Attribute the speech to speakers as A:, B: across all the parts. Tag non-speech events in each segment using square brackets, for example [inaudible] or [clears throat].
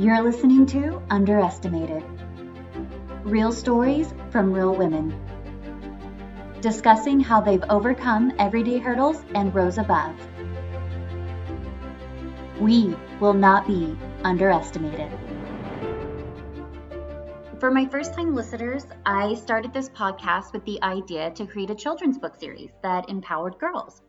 A: You're listening to Underestimated Real stories from real women, discussing how they've overcome everyday hurdles and rose above. We will not be underestimated. For my first time listeners, I started this podcast with the idea to create a children's book series that empowered girls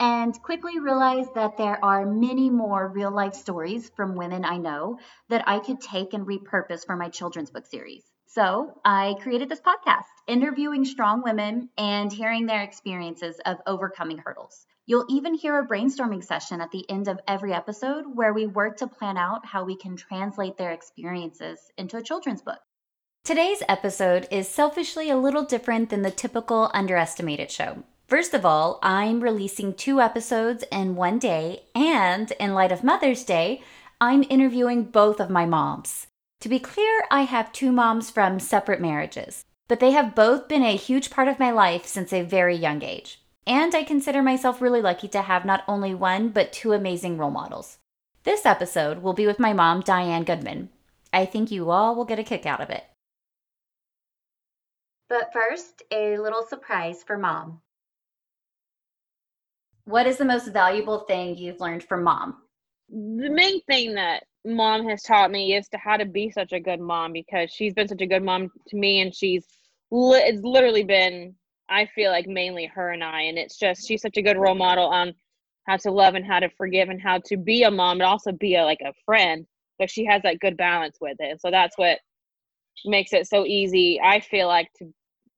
A: and quickly realized that there are many more real life stories from women I know that I could take and repurpose for my children's book series. So I created this podcast, interviewing strong women and hearing their experiences of overcoming hurdles. You'll even hear a brainstorming session at the end of every episode where we work to plan out how we can translate their experiences into a children's book. Today's episode is selfishly a little different than the typical underestimated show. First of all, I'm releasing two episodes in one day, and in light of Mother's Day, I'm interviewing both of my moms. To be clear, I have two moms from separate marriages, but they have both been a huge part of my life since a very young age. And I consider myself really lucky to have not only one, but two amazing role models. This episode will be with my mom, Diane Goodman. I think you all will get a kick out of it. But first, a little surprise for mom. What is the most valuable thing you've learned from mom?
B: The main thing that mom has taught me is to how to be such a good mom because she's been such a good mom to me and she's li- it's literally been I feel like mainly her and I and it's just she's such a good role model on how to love and how to forgive and how to be a mom but also be a like a friend but she has that good balance with it so that's what makes it so easy I feel like to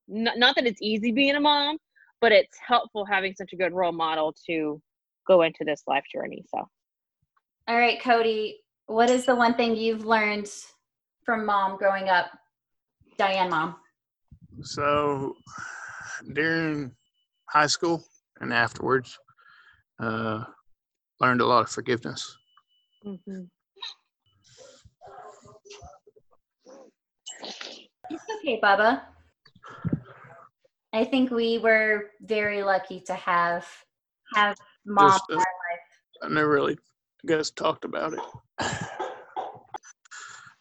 B: not that it's easy being a mom but it's helpful having such a good role model to go into this life journey. So,
A: all right, Cody, what is the one thing you've learned from mom growing up? Diane, mom.
C: So, during high school and afterwards, uh, learned a lot of forgiveness. Mm-hmm.
A: It's okay, Bubba. I think we were very lucky to have have mom Just, uh, in our life.
C: I never really, I guess, talked about it.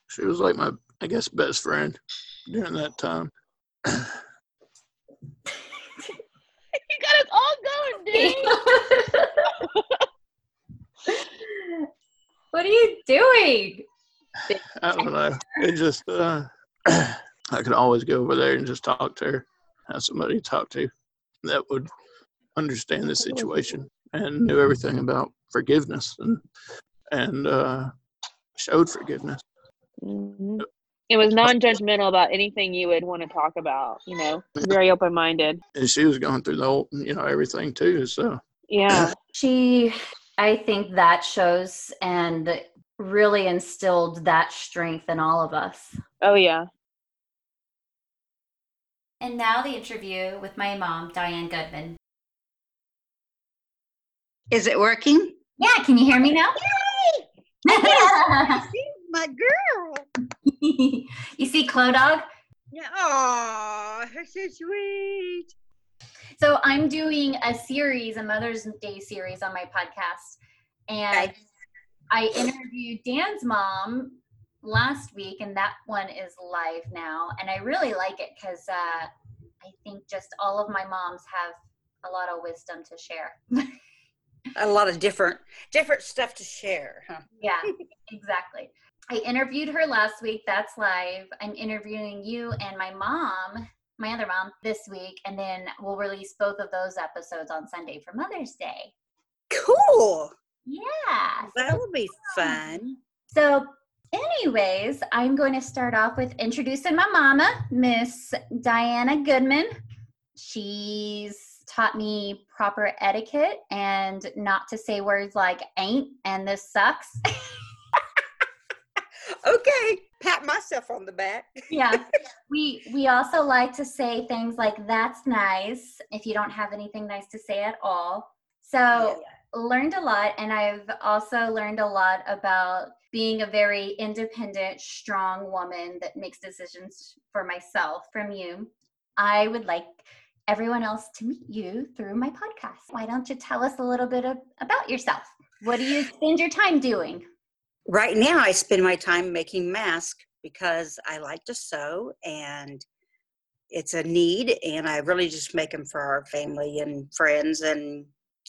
C: She was like my, I guess, best friend during that time. [laughs]
B: you got us all going, dude. [laughs]
A: what are you doing?
C: I don't know. It just, uh, [clears throat] I could always go over there and just talk to her have somebody to talk to that would understand the situation and knew everything about forgiveness and and uh, showed forgiveness.
B: Mm-hmm. It was non-judgmental about anything you would want to talk about. You know, very open-minded.
C: And she was going through the whole, you know, everything too. So
B: yeah,
A: she. I think that shows and really instilled that strength in all of us.
B: Oh yeah,
A: and now the interview with my mom, Diane Goodman.
D: Is it working?
A: Yeah, can you hear me now?
D: Yay! [laughs] my girl. [laughs]
A: you see Clo Dog?
D: Yeah. Oh, so sweet.
A: So I'm doing a series, a Mother's Day series on my podcast. And okay. I interviewed Dan's mom last week, and that one is live now. And I really like it because uh, I think just all of my moms have a lot of wisdom to share.
D: a lot of different different stuff to share. Huh?
A: Yeah, [laughs] exactly. I interviewed her last week. That's live. I'm interviewing you and my mom, my other mom, this week, and then we'll release both of those episodes on Sunday for Mother's Day.
D: Cool.
A: Yeah.
D: That will be fun.
A: So anyways, I'm going to start off with introducing my mama, Miss Diana Goodman. She's taught me proper etiquette and not to say words like ain't and this sucks. [laughs]
D: okay, pat myself on the back. [laughs]
A: yeah. We we also like to say things like that's nice if you don't have anything nice to say at all. So yeah. learned a lot and I've also learned a lot about being a very independent, strong woman that makes decisions for myself from you. I would like everyone else to meet you through my podcast. Why don't you tell us a little bit of, about yourself? What do you spend your time doing?
D: right now I spend my time making masks because I like to sew and it's a need and I really just make them for our family and friends and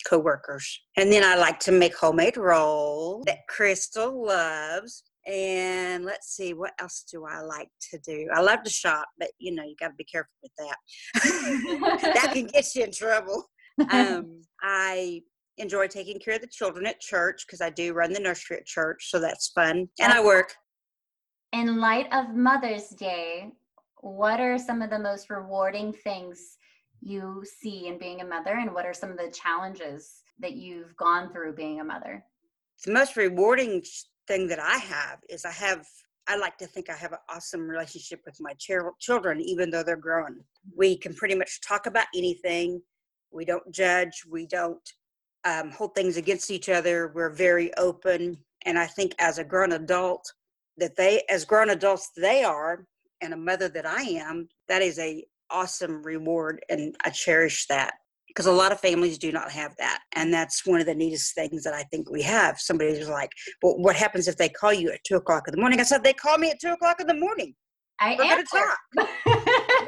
D: coworkers. And then I like to make homemade rolls that Crystal loves. And let's see, what else do I like to do? I love to shop, but you know, you got to be careful with that. [laughs] that can get you in trouble. Um, [laughs] I enjoy taking care of the children at church because I do run the nursery at church, so that's fun. And I work.
A: In light of Mother's Day, what are some of the most rewarding things you see in being a mother, and what are some of the challenges that you've gone through being a mother?
D: The most rewarding thing that I have is I have I like to think I have an awesome relationship with my children, even though they're grown. We can pretty much talk about anything. We don't judge. We don't um, hold things against each other. We're very open. And I think as a grown adult, that they, as grown adults they are, and a mother that I am, that is a awesome reward, and I cherish that because a lot of families do not have that and that's one of the neatest things that i think we have. Somebody's like well what happens if they call you at two o'clock in the morning? I said they call me at two o'clock in the morning.
A: I
D: We're
A: answer.
D: talk.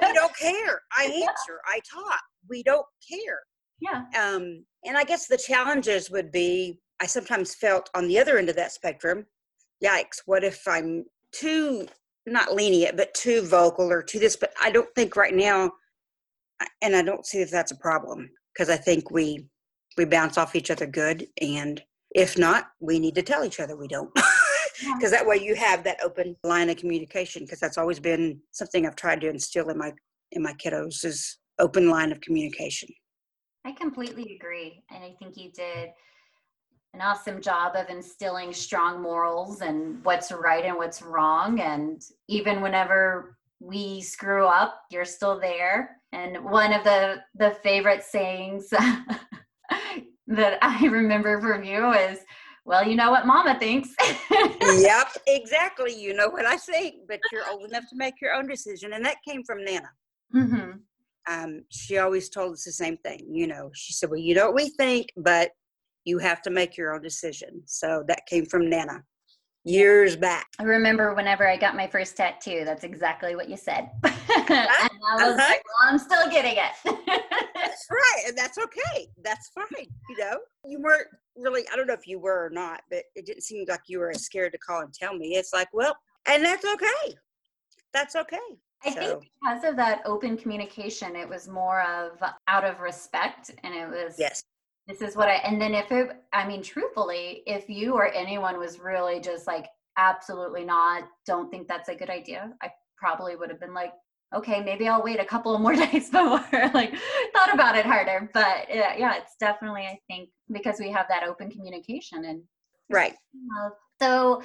D: we [laughs] don't care. I answer. I talk. We don't care.
A: Yeah.
D: Um and i guess the challenges would be i sometimes felt on the other end of that spectrum yikes what if i'm too not lenient but too vocal or too this but i don't think right now and I don't see if that's a problem because I think we we bounce off each other good, and if not, we need to tell each other we don't. Because that way you have that open line of communication. Because that's always been something I've tried to instill in my in my kiddos is open line of communication.
A: I completely agree, and I think you did an awesome job of instilling strong morals and what's right and what's wrong. And even whenever we screw up, you're still there and one of the the favorite sayings [laughs] that I remember from you is, "Well, you know what Mama thinks." [laughs]
D: yep, exactly. You know what I think, but you're old enough to make your own decision, and that came from Nana. Mm-hmm. Um, she always told us the same thing. You know, she said, "Well, you know what we think, but you have to make your own decision." So that came from Nana years back.
A: I remember whenever I got my first tattoo, that's exactly what you said. [laughs] and I was uh-huh. like, well, I'm still getting it. [laughs]
D: that's right. And that's okay. That's fine. You know, you weren't really, I don't know if you were or not, but it didn't seem like you were as scared to call and tell me. It's like, well, and that's okay. That's okay.
A: I so. think because of that open communication, it was more of out of respect and it was
D: yes
A: this is what I, and then if it, I mean, truthfully, if you or anyone was really just like, absolutely not, don't think that's a good idea, I probably would have been like, okay, maybe I'll wait a couple [laughs] more days before like thought about it harder. But yeah, yeah, it's definitely, I think, because we have that open communication and
D: right.
A: So,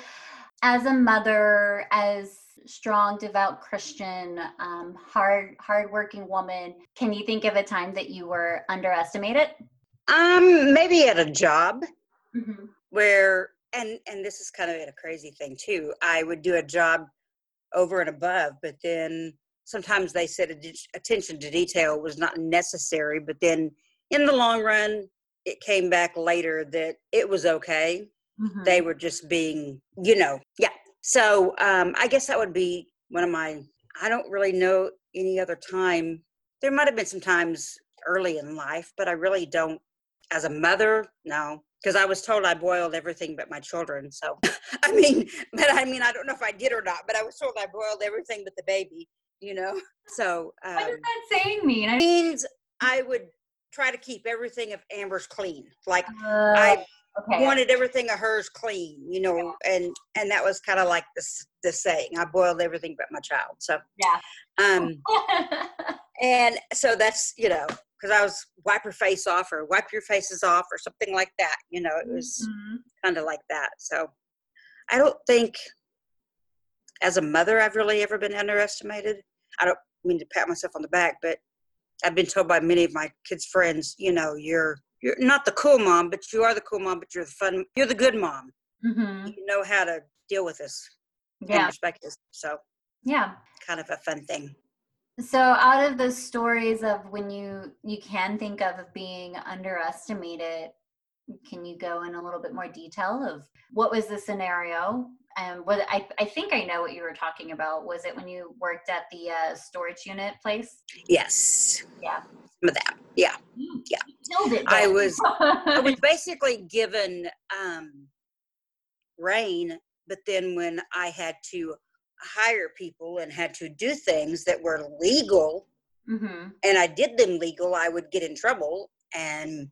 A: as a mother, as strong, devout Christian, um, hard, hardworking woman, can you think of a time that you were underestimated?
D: Um, maybe at a job mm-hmm. where, and and this is kind of a crazy thing too. I would do a job over and above, but then sometimes they said attention to detail was not necessary. But then in the long run, it came back later that it was okay. Mm-hmm. They were just being, you know, yeah. So um, I guess that would be one of my. I don't really know any other time. There might have been some times early in life, but I really don't as a mother, no, because I was told I boiled everything but my children. So, [laughs] I mean, but I mean, I don't know if I did or not, but I was told I boiled everything but the baby, you know? So,
A: um, what does um, that saying mean?
D: It means I would try to keep everything of Amber's clean. Like, uh, I okay. wanted everything of hers clean, you know, and, and that was kind of like the, the saying, I boiled everything but my child. So,
A: yeah.
D: Um, [laughs] and so that's, you know, because I was wipe your face off or wipe your faces off or something like that. You know, it was mm-hmm. kind of like that. So I don't think as a mother I've really ever been underestimated. I don't mean to pat myself on the back, but I've been told by many of my kids' friends, you know, you're you're not the cool mom, but you are the cool mom, but you're the fun, you're the good mom. Mm-hmm. You know how to deal with this
A: yeah.
D: perspective. So
A: yeah,
D: kind of a fun thing.
A: So out of the stories of when you you can think of being underestimated, Can you go in a little bit more detail of what was the scenario? And what I, I think I know what you were talking about. Was it when you worked at the uh, storage unit place?
D: Yes.
A: Yeah.
D: Some of that. Yeah. Yeah.
A: Killed it.
D: I was I was [laughs] basically given um rein, but then when I had to hire people and had to do things that were legal
A: hmm
D: and I did them legal, I would get in trouble and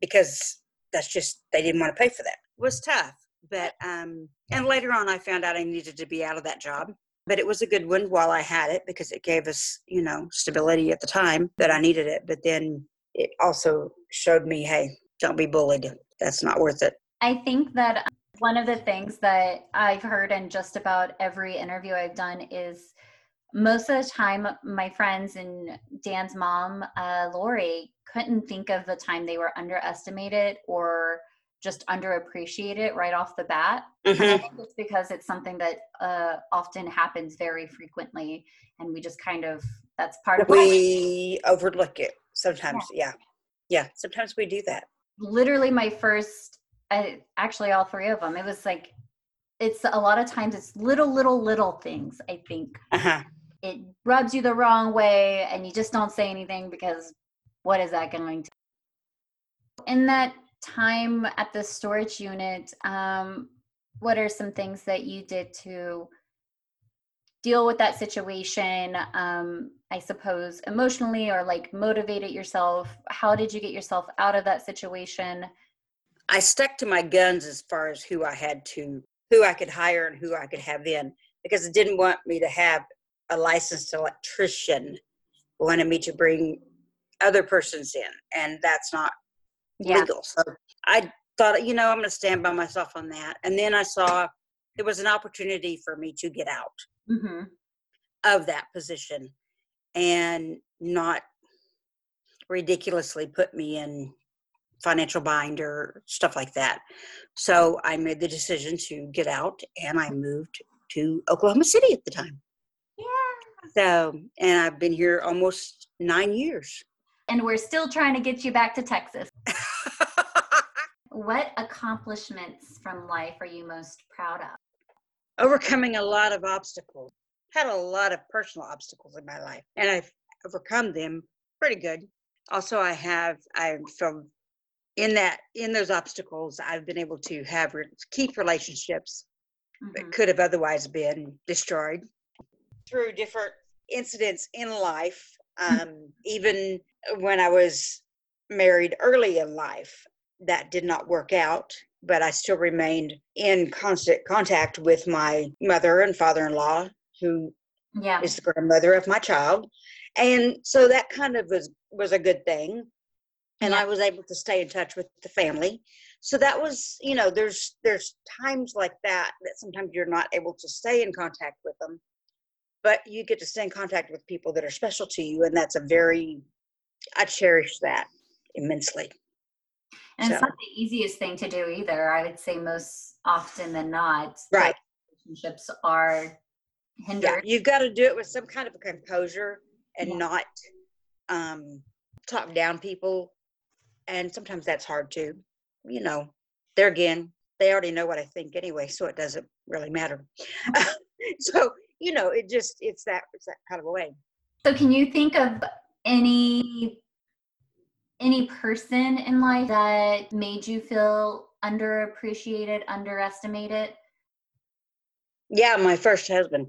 D: because that's just they didn't want to pay for that. It was tough. But um and later on I found out I needed to be out of that job. But it was a good one while I had it because it gave us, you know, stability at the time that I needed it. But then it also showed me, hey, don't be bullied. That's not worth it.
A: I think that one of the things that I've heard in just about every interview I've done is most of the time, my friends and Dan's mom, uh, Lori, couldn't think of the time they were underestimated or just underappreciated right off the bat. And I think it's because it's something that uh, often happens very frequently, and we just kind of that's part of.
D: We overlook it sometimes. Yeah. Yeah. Sometimes we do that.
A: literally my first I, actually all three of them it was like it's a lot of times it's little little little things i think.
D: Uh huh.
A: it rubs you the wrong way and you just don't say anything because what is that going to in that time at the storage unit um, what are some things that you did to deal with that situation um, i suppose emotionally or like motivate it yourself? How did you get yourself out of that situation
D: I stuck to my guns as far as who I had to, who I could hire and who I could have in, because it didn't want me to have a licensed electrician. Wanted me to bring other persons in, and that's not
A: Yeah.
D: legal. So I thought, you know, I'm going to stand by myself on that. And then I saw there was an opportunity for me to get out
A: hmm
D: of that position and not ridiculously put me in financial bind or stuff like that. So I made the decision to get out and I moved to Oklahoma City at the time.
A: Yeah.
D: So, and I've been here almost nine years.
A: And we're still trying to get you back to Texas. [laughs] What accomplishments from life are you most proud of?
D: Overcoming a lot of obstacles. Had a lot of personal obstacles in my life and I've overcome them pretty good. Also, I have, I feel in that, in those obstacles, I've been able to have, re- keep relationships that
A: Mhm.
D: could have otherwise been destroyed through different incidents in life. Um, even when I was married early in life, that did not work out, but I still remained in constant contact with my mother and father in law, who
A: Yeah.
D: is the grandmother of my child. And so that kind of was, was a good thing. And
A: Yeah.
D: I was able to stay in touch with the family. So that was, you know, there's there's times like that that sometimes you're not able to stay in contact with them, but you get to stay in contact with people that are special to you, and that's a very I cherish that immensely.
A: And it's not the easiest thing to do either. I would say most often than not,
D: Right.
A: relationships are
D: Yeah,
A: hindered.
D: you've got to do it with some kind of a composure and
A: Yeah.
D: not um, talk down people. And sometimes that's hard too. You know, there again, they already know what I think anyway, so it doesn't really matter. [laughs] so you know, it just it's that it's that kind of a way.
A: So can you think of any any person in life that made you feel underappreciated, underestimated?
D: Yeah, my first husband.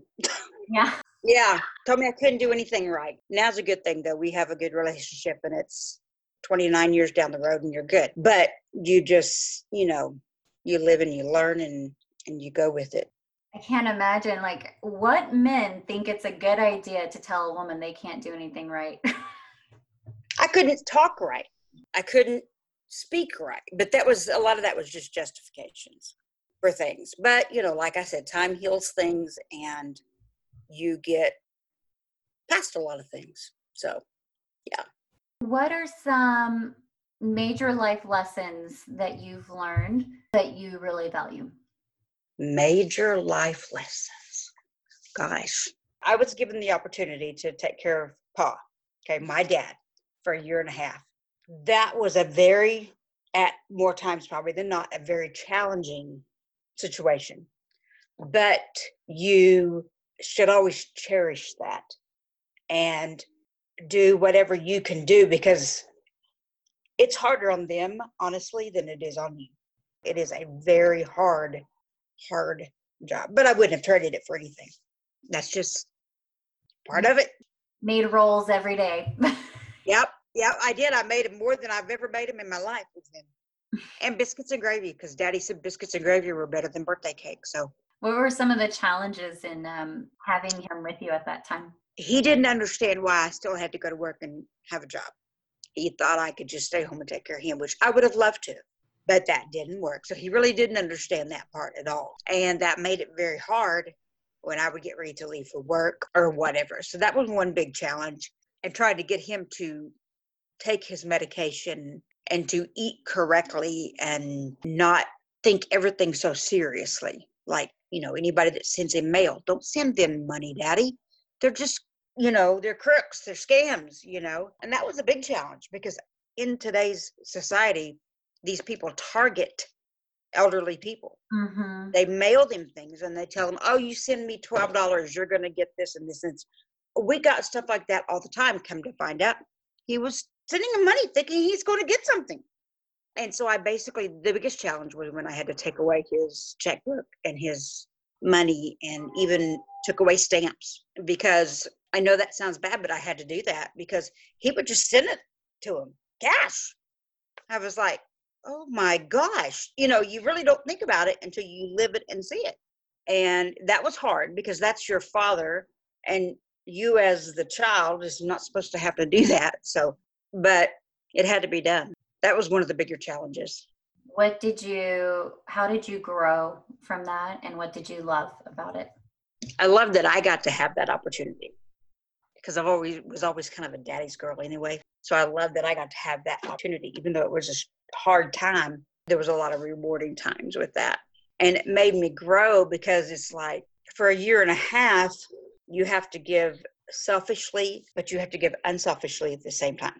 A: Yeah. [laughs]
D: Yeah, told me I couldn't do anything right. Now's a good thing though. We have a good relationship, and it's 29 years down the road, and you're good. But you just, you know, you live and you learn, and and you go with it.
A: I can't imagine like what men think it's a good idea to tell a woman they can't do anything right. [laughs]
D: I couldn't talk right. I couldn't speak right. But that was a lot of that was just justifications for things. But, you know, like I said, time heals things and you get past a lot of things. So,
A: what are some major life lessons that you've learned that you really value?
D: major life lessons. Gosh, I was given the opportunity to take care of Pa, okay, my dad, for a year and a half. That was a very at more times probably than not a very challenging situation. But you should always cherish that and do whatever you can do because it's harder on them, honestly, than it is on you. It is a very hard, hard job, but I wouldn't have traded it for anything. That's just part of it.
A: Made rolls every day. [laughs]
D: yep, yep, I did. I made them more than I've ever made them in my life with them. And biscuits and gravy, because Daddy said biscuits and gravy were better than birthday cake. So,
A: what were some of the challenges in um, having him with you at that time?
D: He didn't understand why I still had to go to work and have a job. He thought I could just stay home and take care of him, which I would have loved to but that didn't work. So he really didn't understand that part at all. And that made it very hard when I would get ready to leave for work or whatever. So that was one big challenge. And trying to get him to take his medication and to eat correctly and not think everything so seriously. Like, you know, anybody that sends him mail, don't send them money, daddy. They're just, you know, they're crooks, they're scams, you know. And that was a big challenge because in today's society, these people target elderly people. Mm-hmm. They mail them things and they tell them, "Oh, you send me twelve dollars, you're going to get this and this." And we got stuff like that all the time. Come to find out, he was sending him money thinking he's going to get something. And so I basically the biggest challenge was when I had to take away his checkbook and his money and even took away stamps because I know that sounds bad, but I had to do that because he would just send it to him cash. I was like, oh my gosh, you know, you really don't think about it until you live it and see it. And that was hard because that's your father, and you as the child is not supposed to have to do that. So, but it had to be done. That was one of the bigger challenges.
A: What did you, how did you grow from that? And what did you love about it?
D: I love that I got to have that opportunity because I've always was always kind of a daddy's girl anyway. So I love that I got to have that opportunity, even though it was a hard time, there was a lot of rewarding times with that. And it made me grow because it's like for a year and a half, you have to give selfishly, but you have to give unselfishly at the same time.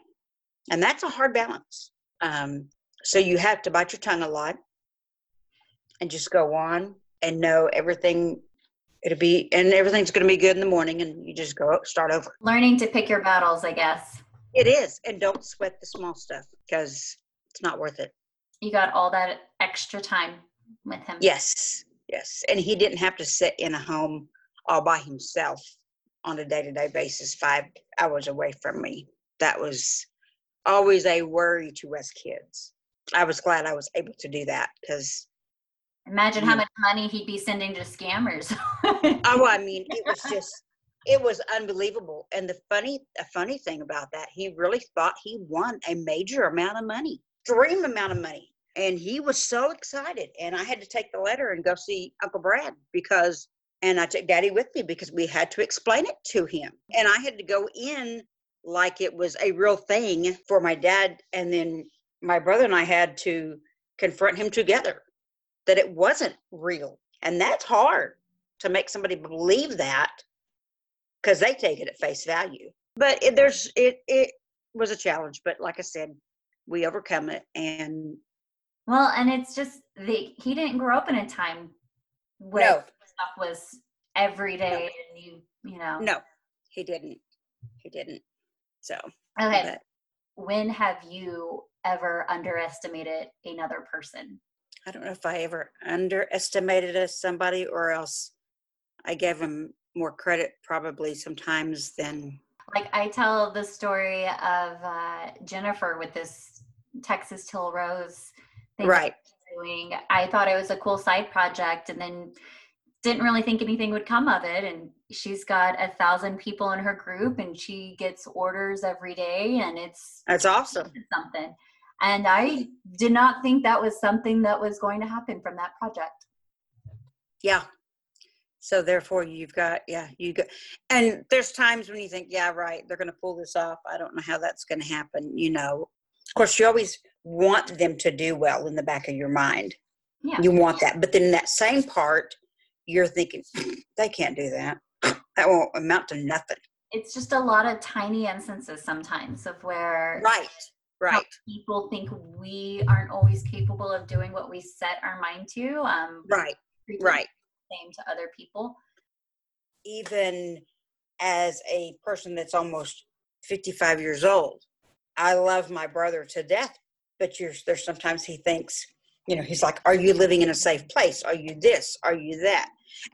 D: And that's a hard balance. Um, so you have to bite your tongue a lot and just go on and know everything it'll be and everything's going to be good in the morning and you just go start over
A: learning to pick your battles i guess
D: it is and don't sweat the small stuff because it's not worth it.
A: You got all that extra time with him.
D: Yes, yes. And he didn't have to sit in a home all by himself on a day to day basis, five hours away from me. That was always a worry to us kids. I was glad I was able to do that because.
A: Imagine how mm. much money he'd be sending to scammers.
D: oh, I mean, it was [laughs] just, it was unbelievable. And the funny, a funny thing about that, he really thought he won a major amount of money extreme amount of money. And he was so excited. And I had to take the letter and go see Uncle Brad because, and I took Daddy with me because we had to explain it to him. And I had to go in like it was a real thing for my dad. And then my brother and I had to confront him together that it wasn't real. And that's hard to make somebody believe that because they take it at face value. But it, there's it it was a challenge. But like I said, we overcome it and
A: well and it's just the he didn't grow up in a time where no. stuff was every day no. and you you know
D: no he didn't he didn't so
A: okay but. when have you ever underestimated another person
D: i don't know if i ever underestimated somebody or else i gave him more credit probably sometimes than
A: like i tell the story of uh, jennifer with this Texas Till Rose
D: thing right.
A: doing. I thought it was a cool side project and then didn't really think anything would come of it. And she's got a thousand people in her group and she gets orders every day and it's
D: that's awesome.
A: Something. And I did not think that was something that was going to happen from that project.
D: Yeah. So therefore you've got yeah, you got and there's times when you think, yeah, right, they're gonna pull this off. I don't know how that's gonna happen, you know, of course, you always want them to do well in the back of your mind. Yeah. You want that. But then in that same part, you're thinking, [clears throat] they can't do that. [clears throat] That won't amount to nothing.
A: It's just a lot of tiny instances sometimes of where
D: right, right.
A: people think we aren't always capable of doing what we set our mind to um
D: right right.
A: same to other people.
D: Even as a person that's almost 55 years old i love my brother to death but you're, there's sometimes he thinks you know he's like are you living in a safe place? Are you this? Are you that?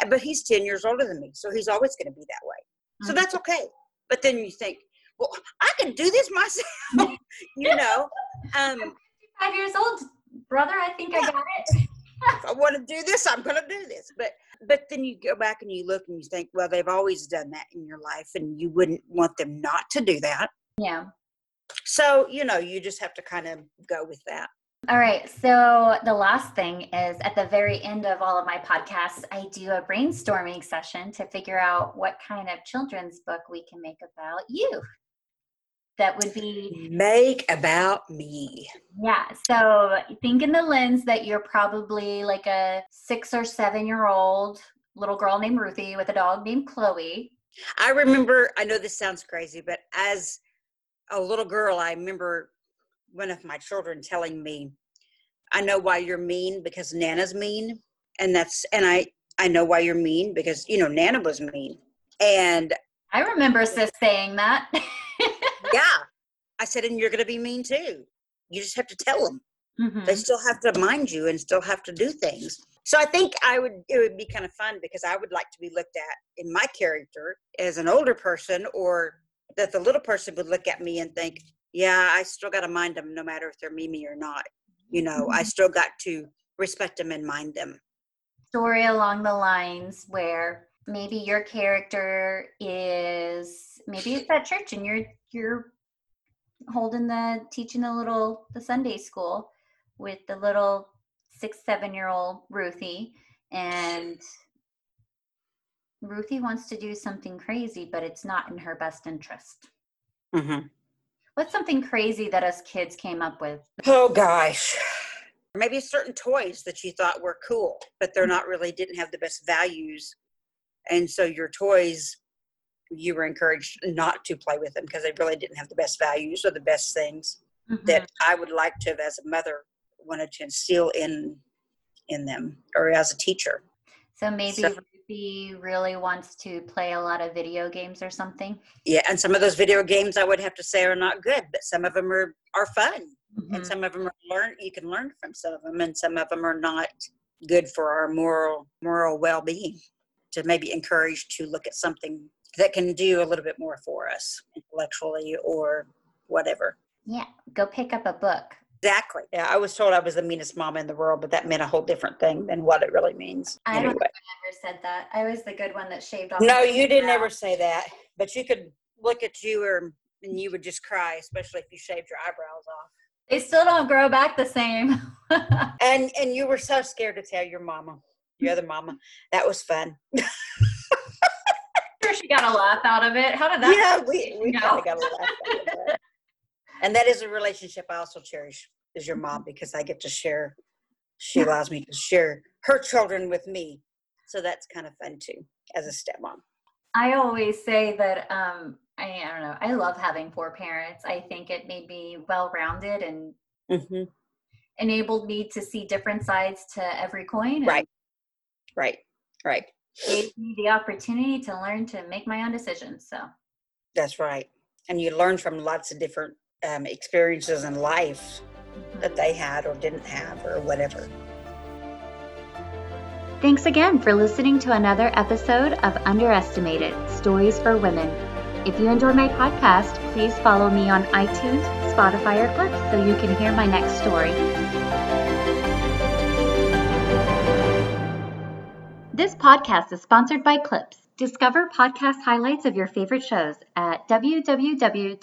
D: But he's 10 years older than me so he's always going to be that way. So mm-hmm. that's okay. But then you think well i can do this myself [laughs] you know um
A: five years old brother i think i got it.
D: If i want to do this i'm going to do this. But but then you go back and you look and you think well they've always done that in your life and you wouldn't want them not to do that.
A: Yeah.
D: So you know you just have to kind of go with that.
A: All right. So the last thing is at the very end of all of my podcasts, I do a brainstorming session to figure out what kind of children's book we can make about you. That would be
D: make about me.
A: Yeah. So think in the lens that you're probably like a six or seven year old little girl named Ruthie with a dog named Chloe.
D: I remember, I know this sounds crazy, but as a little girl, I remember one of my children telling me, I know why you're mean because Nana's mean. And that's, and I, I know why you're mean because, you know, Nana was mean. And
A: I remember sis saying that. [laughs]
D: yeah. I said, and you're going to be mean too. You just have to tell them.
A: Mm-hmm.
D: They still have to mind you and still have to do things. So I think I would, it would be kind of fun because I would like to be looked at in my character as an older person or that the little person would look at me and think, yeah, I still got to mind them no matter if they're Mimi or not. You know, I mm-hmm. still got to respect them and mind them.
A: Story along the lines where maybe your character is maybe it's at church and you're you're holding the teaching the little the Sunday school with the little six seven year old Ruthie and Ruthie wants to do something crazy, but it's not in her best interest.
D: Mm-hmm.
A: What's something crazy that us kids came up with?
D: Oh gosh. Maybe certain toys that you thought were cool, but they're not really didn't have the best values. And so your toys you were encouraged not to play with them because they really didn't have the best values or the best things mm-hmm. that I would like to have as a mother wanted to instill in in them or as a teacher.
A: So maybe so, Ruthie really wants to play a lot of video games or something.
D: Yeah, and some of those video games I would have to say are not good, but some of them are are fun, mm-hmm. and some of them are learn. You can learn from some of them, and some of them are not good for our moral moral well being. To maybe encourage to look at something that can do a little bit more for us intellectually or whatever.
A: Yeah, go pick up a book.
D: Exactly. Yeah, I was told I was the meanest mom in the world, but that meant a whole different thing than what it really means.
A: I anyway. don't think I ever said that. I was the good one that shaved off.
D: No, you didn't ever say that. But you could look at you or and you would just cry, especially if you shaved your eyebrows off.
A: They still don't grow back the same. [laughs]
D: and and you were so scared to tell your mama, your other mama. That was fun. [laughs]
A: sure she got a laugh out of it. How did that?
D: Yeah, we, we kind of got a laugh out of it and that is a relationship I also cherish is your mom because I get to share. She allows me to share her children with me, so that's kind of fun too as a stepmom.
A: I always say that um, I, I don't know. I love having four parents. I think it made me well-rounded and
D: mm-hmm.
A: enabled me to see different sides to every coin.
D: Right, right, right.
A: Gave me the opportunity to learn to make my own decisions. So
D: that's right, and you learn from lots of different um, experiences in life that they had or didn't have or whatever.
A: Thanks again for listening to another episode of Underestimated Stories for Women. If you enjoy my podcast, please follow me on iTunes, Spotify, or Clips so you can hear my next story. This podcast is sponsored by Clips. Discover podcast highlights of your favorite shows at www.clip.ps.